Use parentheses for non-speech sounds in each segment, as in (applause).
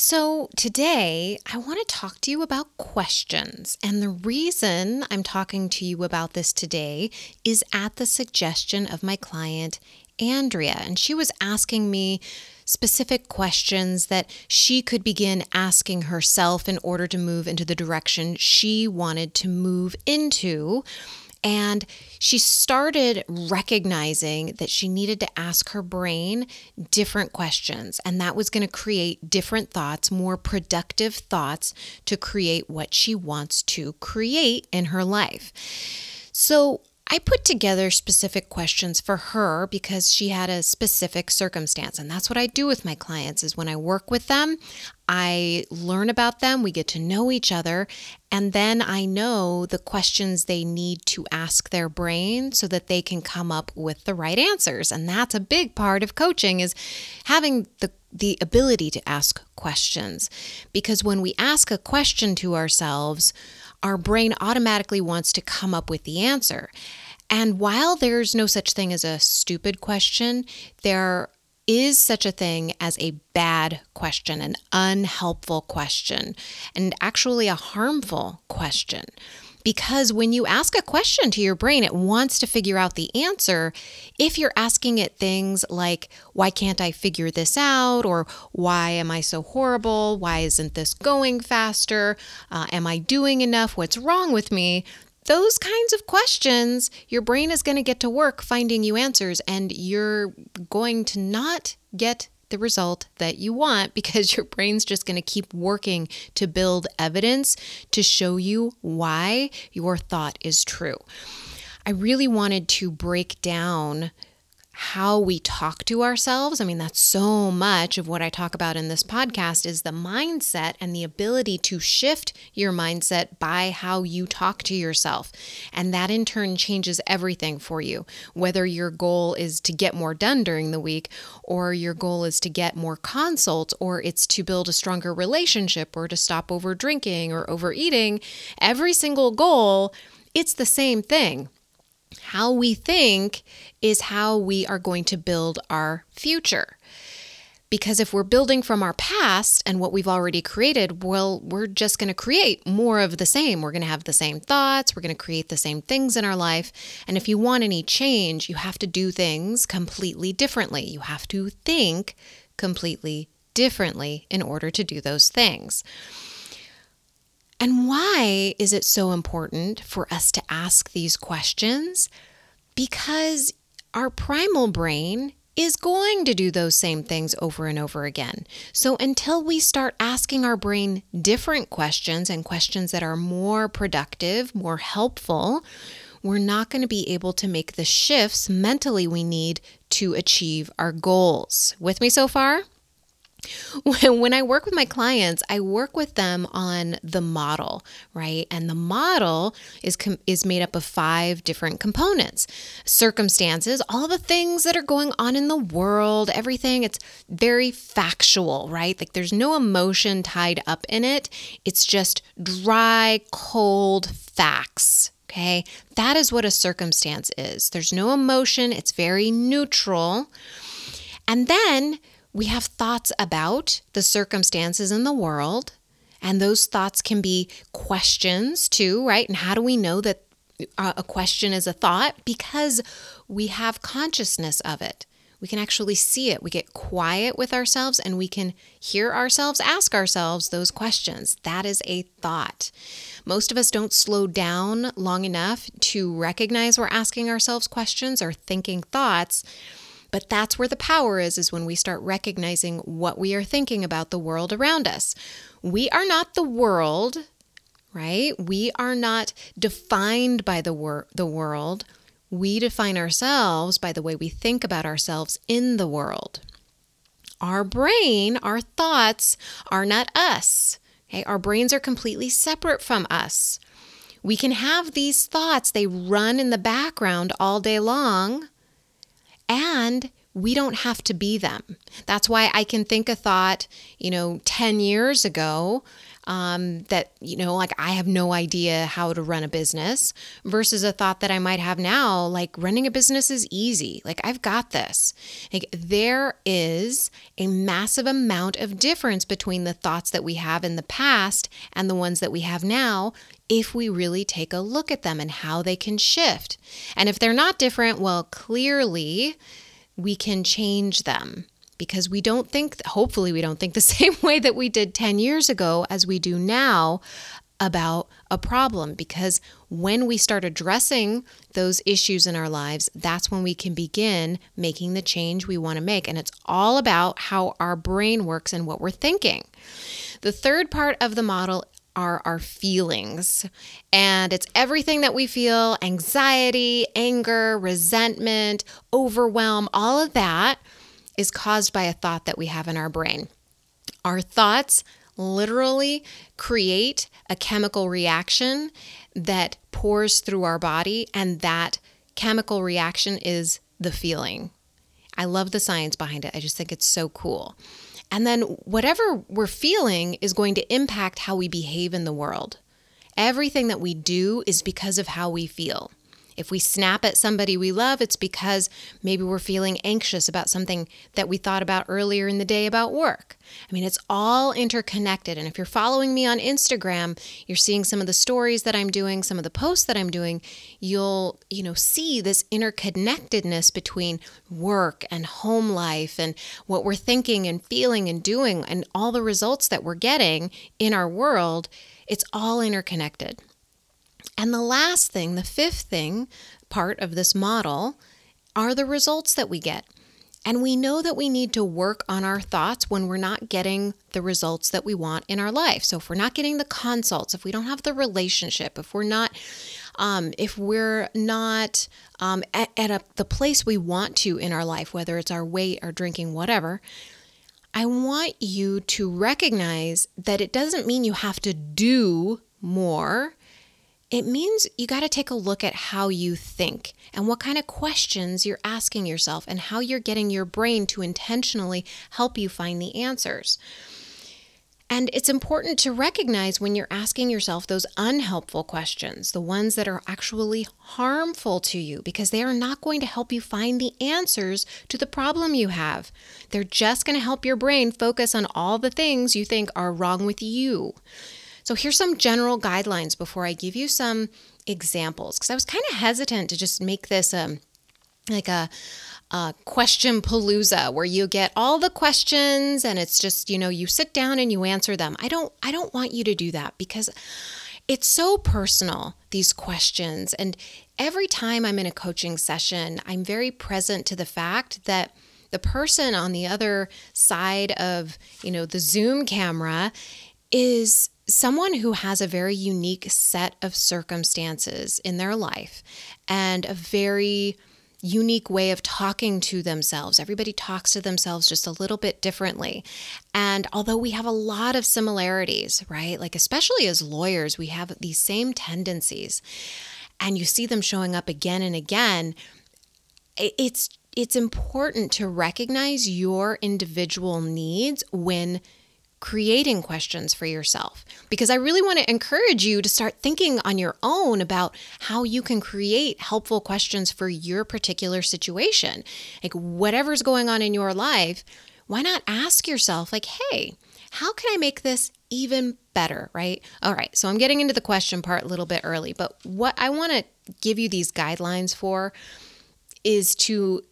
So, today I want to talk to you about questions. And the reason I'm talking to you about this today is at the suggestion of my client, Andrea. And she was asking me specific questions that she could begin asking herself in order to move into the direction she wanted to move into. And she started recognizing that she needed to ask her brain different questions, and that was going to create different thoughts, more productive thoughts to create what she wants to create in her life. So, I put together specific questions for her because she had a specific circumstance and that's what I do with my clients is when I work with them I learn about them, we get to know each other, and then I know the questions they need to ask their brain so that they can come up with the right answers. And that's a big part of coaching is having the the ability to ask questions. Because when we ask a question to ourselves, our brain automatically wants to come up with the answer. And while there's no such thing as a stupid question, there is such a thing as a bad question, an unhelpful question, and actually a harmful question. Because when you ask a question to your brain, it wants to figure out the answer. If you're asking it things like, why can't I figure this out? Or why am I so horrible? Why isn't this going faster? Uh, am I doing enough? What's wrong with me? those kinds of questions, your brain is going to get to work finding you answers, and you're going to not get the result that you want because (laughs) your brain's just going to keep working to build evidence to show you why your thought is true. I really wanted to break down how we talk to ourselves. I mean, that's so much of what I talk about in this podcast is the mindset and the ability to shift your mindset by how you talk to yourself. And that in turn changes everything for you. Whether your goal is to get more done during the week or your goal is to get more consults or it's to build a stronger relationship or to stop over drinking or overeating, every single goal, it's the same thing how we think is how we are going to build our future. Because if we're building from our past and what we've already created, well, we're just going to create more of the same. We're going to have the same thoughts. We're going to create the same things in our life. And if you want any change, you have to do things completely differently. You have to think completely differently in order to do those things. And why is it so important for us to ask these questions? Because our primal brain is going to do those same things over and over again. So until we start asking our brain different questions and questions that are more productive, more helpful, we're not going to be able to make the shifts mentally we need to achieve our goals. With me so far? When I work with my clients, I work with them on the model, right? And the model is com- is made up of five different components. Circumstances, all the things that are going on in the world, everything. It's very factual, right? Like there's no emotion tied up in it. It's just dry, cold facts. Okay? That is what a circumstance is. There's no emotion. It's very neutral. And then we have thoughts about the circumstances in the world, and those thoughts can be questions too, right? And how do we know that uh, a question is a thought? Because we have consciousness of it. We can actually see it. We get quiet with ourselves and we can hear ourselves ask ourselves those questions. That is a thought. Most of us don't slow down long enough to recognize we're asking ourselves questions or thinking thoughts. But that's where the power is, is when we start recognizing what we are thinking about the world around us. We are not the world, right? We are not defined by the, wor- the world. We define ourselves by the way we think about ourselves in the world. Our brain, our thoughts are not us. Okay? Our brains are completely separate from us. We can have these thoughts, they run in the background all day long, and we don't have to be them. That's why I can think a thought, you know, 10 years ago um, that, you know, like I have no idea how to run a business versus a thought that I might have now, like running a business is easy. Like I've got this. Like there is a massive amount of difference between the thoughts that we have in the past and the ones that we have now if we really take a look at them and how they can shift. And if they're not different, well, clearly we can change them because we don't think, hopefully, we don't think the (laughs) same way that we did 10 years ago as we do now about a problem. Because when we start addressing those issues in our lives, that's when we can begin making the change we want to make. And it's all about how our brain works and what we're thinking. The third part of the model are our feelings. And it's everything that we feel anxiety, anger, resentment, overwhelm, all of that is caused by a thought that we have in our brain. Our thoughts literally create a chemical reaction that pours through our body, and that chemical reaction is the feeling. I love the science behind it. I just think it's so cool. And then whatever we're feeling is going to impact how we behave in the world. Everything that we do is because of how we feel. If we snap at somebody we love, it's because maybe we're feeling anxious about something that we thought about earlier in the day about work. I mean, it's all interconnected. And if you're following me on Instagram, you're seeing some of the stories that I'm doing, some of the posts that I'm doing, you'll, you know, see this interconnectedness between work and home life and what we're thinking and feeling and doing and all the results that we're getting in our world. It's all interconnected. And the last thing, the fifth thing, part of this model, are the results that we get. And we know that we need to work on our thoughts when we're not getting the results that we want in our life. So, if we're not getting the consults, if we don't have the relationship, if we're not, um, if we're not um, at, at a, the place we want to in our life, whether it's our weight, or drinking, whatever, I want you to recognize that it doesn't mean you have to do more it means you got to take a look at how you think and what kind of questions you're asking yourself and how you're getting your brain to intentionally help you find the answers. And it's important to recognize when you're asking yourself those unhelpful questions, the ones that are actually harmful to you, because they are not going to help you find the answers to the problem you have. They're just going to help your brain focus on all the things you think are wrong with you. So here's some general guidelines before I give you some examples because I was kind of hesitant to just make this um, like a, a question palooza where you get all the questions and it's just you know you sit down and you answer them. I don't I don't want you to do that because it's so personal these questions and every time I'm in a coaching session I'm very present to the fact that the person on the other side of you know the zoom camera is someone who has a very unique set of circumstances in their life and a very unique way of talking to themselves. Everybody talks to themselves just a little bit differently. And although we have a lot of similarities, right? Like, especially as lawyers, we have these same tendencies and you see them showing up again and again. It's it's important to recognize your individual needs when creating questions for yourself because I really want to encourage you to start thinking on your own about how you can create helpful questions for your particular situation. Like, whatever's going on in your life, why not ask yourself, like, hey, how can I make this even better, right? All right, so I'm getting into the question part a little bit early, but what I want to give you these guidelines for is to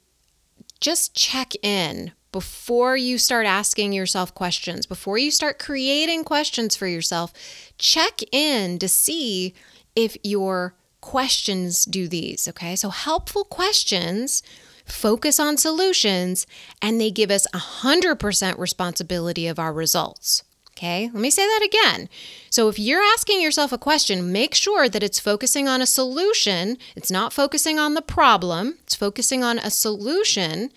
just check in before you start asking yourself questions, before you start creating questions for yourself, check in to see if your questions do these. Okay, so helpful questions focus on solutions and they give us 100% responsibility of our results. Okay, let me say that again. So, if you're asking yourself a question, make sure that it's focusing on a solution. It's not focusing on the problem, it's focusing on a solution.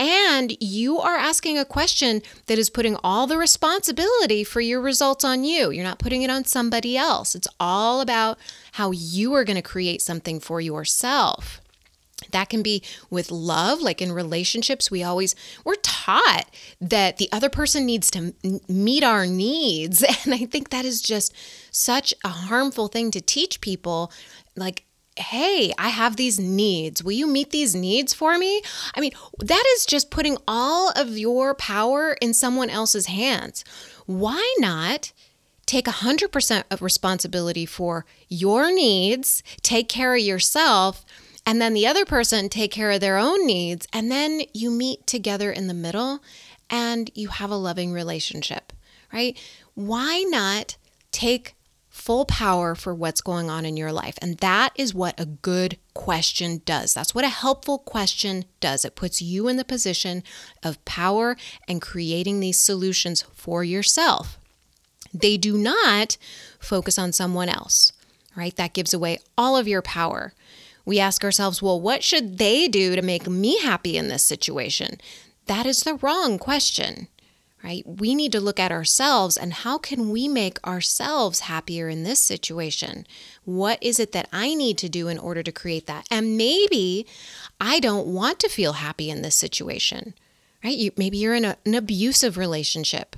And you are asking a question that is putting all the responsibility for your results on you. You're not putting it on somebody else. It's all about how you are going to create something for yourself. That can be with love, like in relationships, we always, we're taught that the other person needs to meet our needs. (laughs) And I think that is just such a harmful thing to teach people. Like, hey, I have these needs. Will you meet these needs for me? I mean, that is just putting all of your power in someone else's hands. Why not? Take 100% of responsibility for your needs, take care of yourself, and then the other person take care of their own needs and then you meet together in the middle and you have a loving relationship right? Why not take full power for what's going on in your life? And that is what a good question does. That's what a helpful question does. It puts you in the position of power and creating these solutions for yourself. They do not focus on someone else right? That gives away all of your power we ask ourselves, well, what should they do to make me happy in this situation? That is the wrong question, right? We need to look at ourselves and how can we make ourselves happier in this situation? What is it that I need to do in order to create that? And maybe I don't want to feel happy in this situation, right? You, maybe you're in a, an abusive relationship.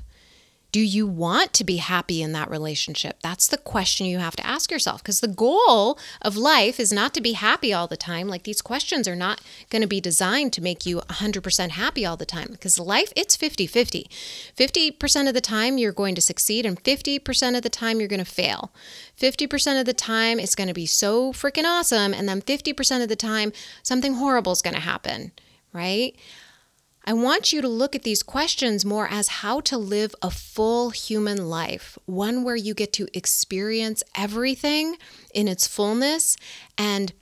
Do you want to be happy in that relationship? That's the question you have to ask yourself because the goal of life is not to be happy all the time. Like these questions are not going to be designed to make you 100% happy all the time because life, it's 50 50. 50% of the time you're going to succeed, and 50% of the time you're going to fail. 50% of the time it's going to be so freaking awesome, and then 50% of the time something horrible is going to happen, right? I want you to look at these questions more as how to live a full human life, one where you get to experience everything in its fullness and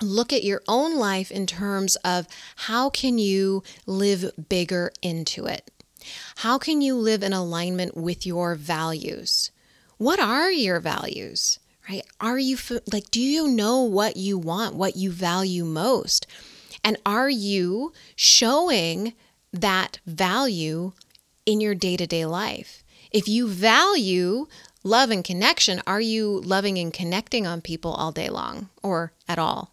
look at your own life in terms of how can you live bigger into it? How can you live in alignment with your values? What are your values? Right? Are you like do you know what you want, what you value most? And are you showing that value in your day to day life? If you value love and connection, are you loving and connecting on people all day long or at all?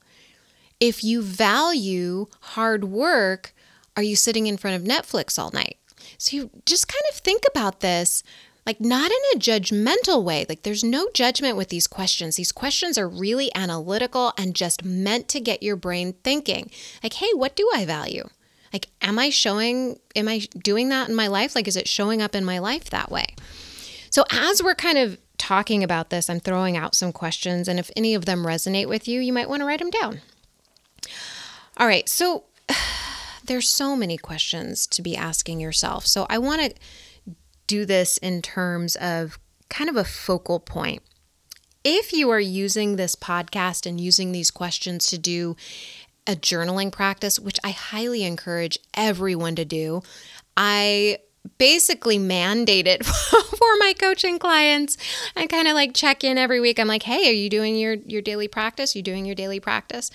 If you value hard work, are you sitting in front of Netflix all night? So you just kind of think about this like not in a judgmental way. Like there's no judgment with these questions. These questions are really analytical and just meant to get your brain thinking. Like, hey, what do I value? Like, am I showing, am I doing that in my life? Like, is it showing up in my life that way? So, as we're kind of talking about this, I'm throwing out some questions. And if any of them resonate with you, you might want to write them down. All right. So, (sighs) there's so many questions to be asking yourself. So, I want to do this in terms of kind of a focal point. If you are using this podcast and using these questions to do a journaling practice, which I highly encourage everyone to do, I basically mandate it (laughs) for my coaching clients. I kind of like check in every week. I'm like, "Hey, are you doing your your daily practice? You doing your daily practice?"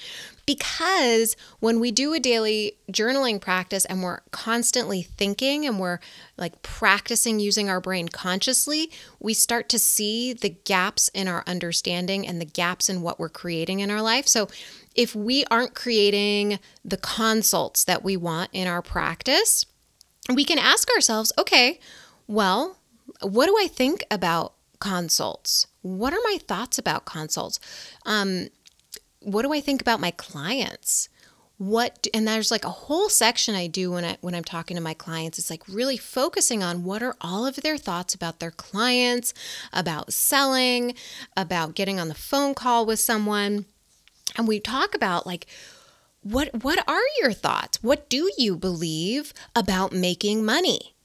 Because when we do a daily journaling practice and we're constantly thinking and we're like practicing using our brain consciously, we start to see the gaps in our understanding and the gaps in what we're creating in our life. So, if we aren't creating the consults that we want in our practice, we can ask ourselves, okay, well, what do I think about consults? What are my thoughts about consults? Um, what do I think about my clients? What and there's like a whole section I do when I when I'm talking to my clients. It's like really focusing on what are all of their thoughts about their clients, about selling, about getting on the phone call with someone. And we talk about like what what are your thoughts? What do you believe about making money?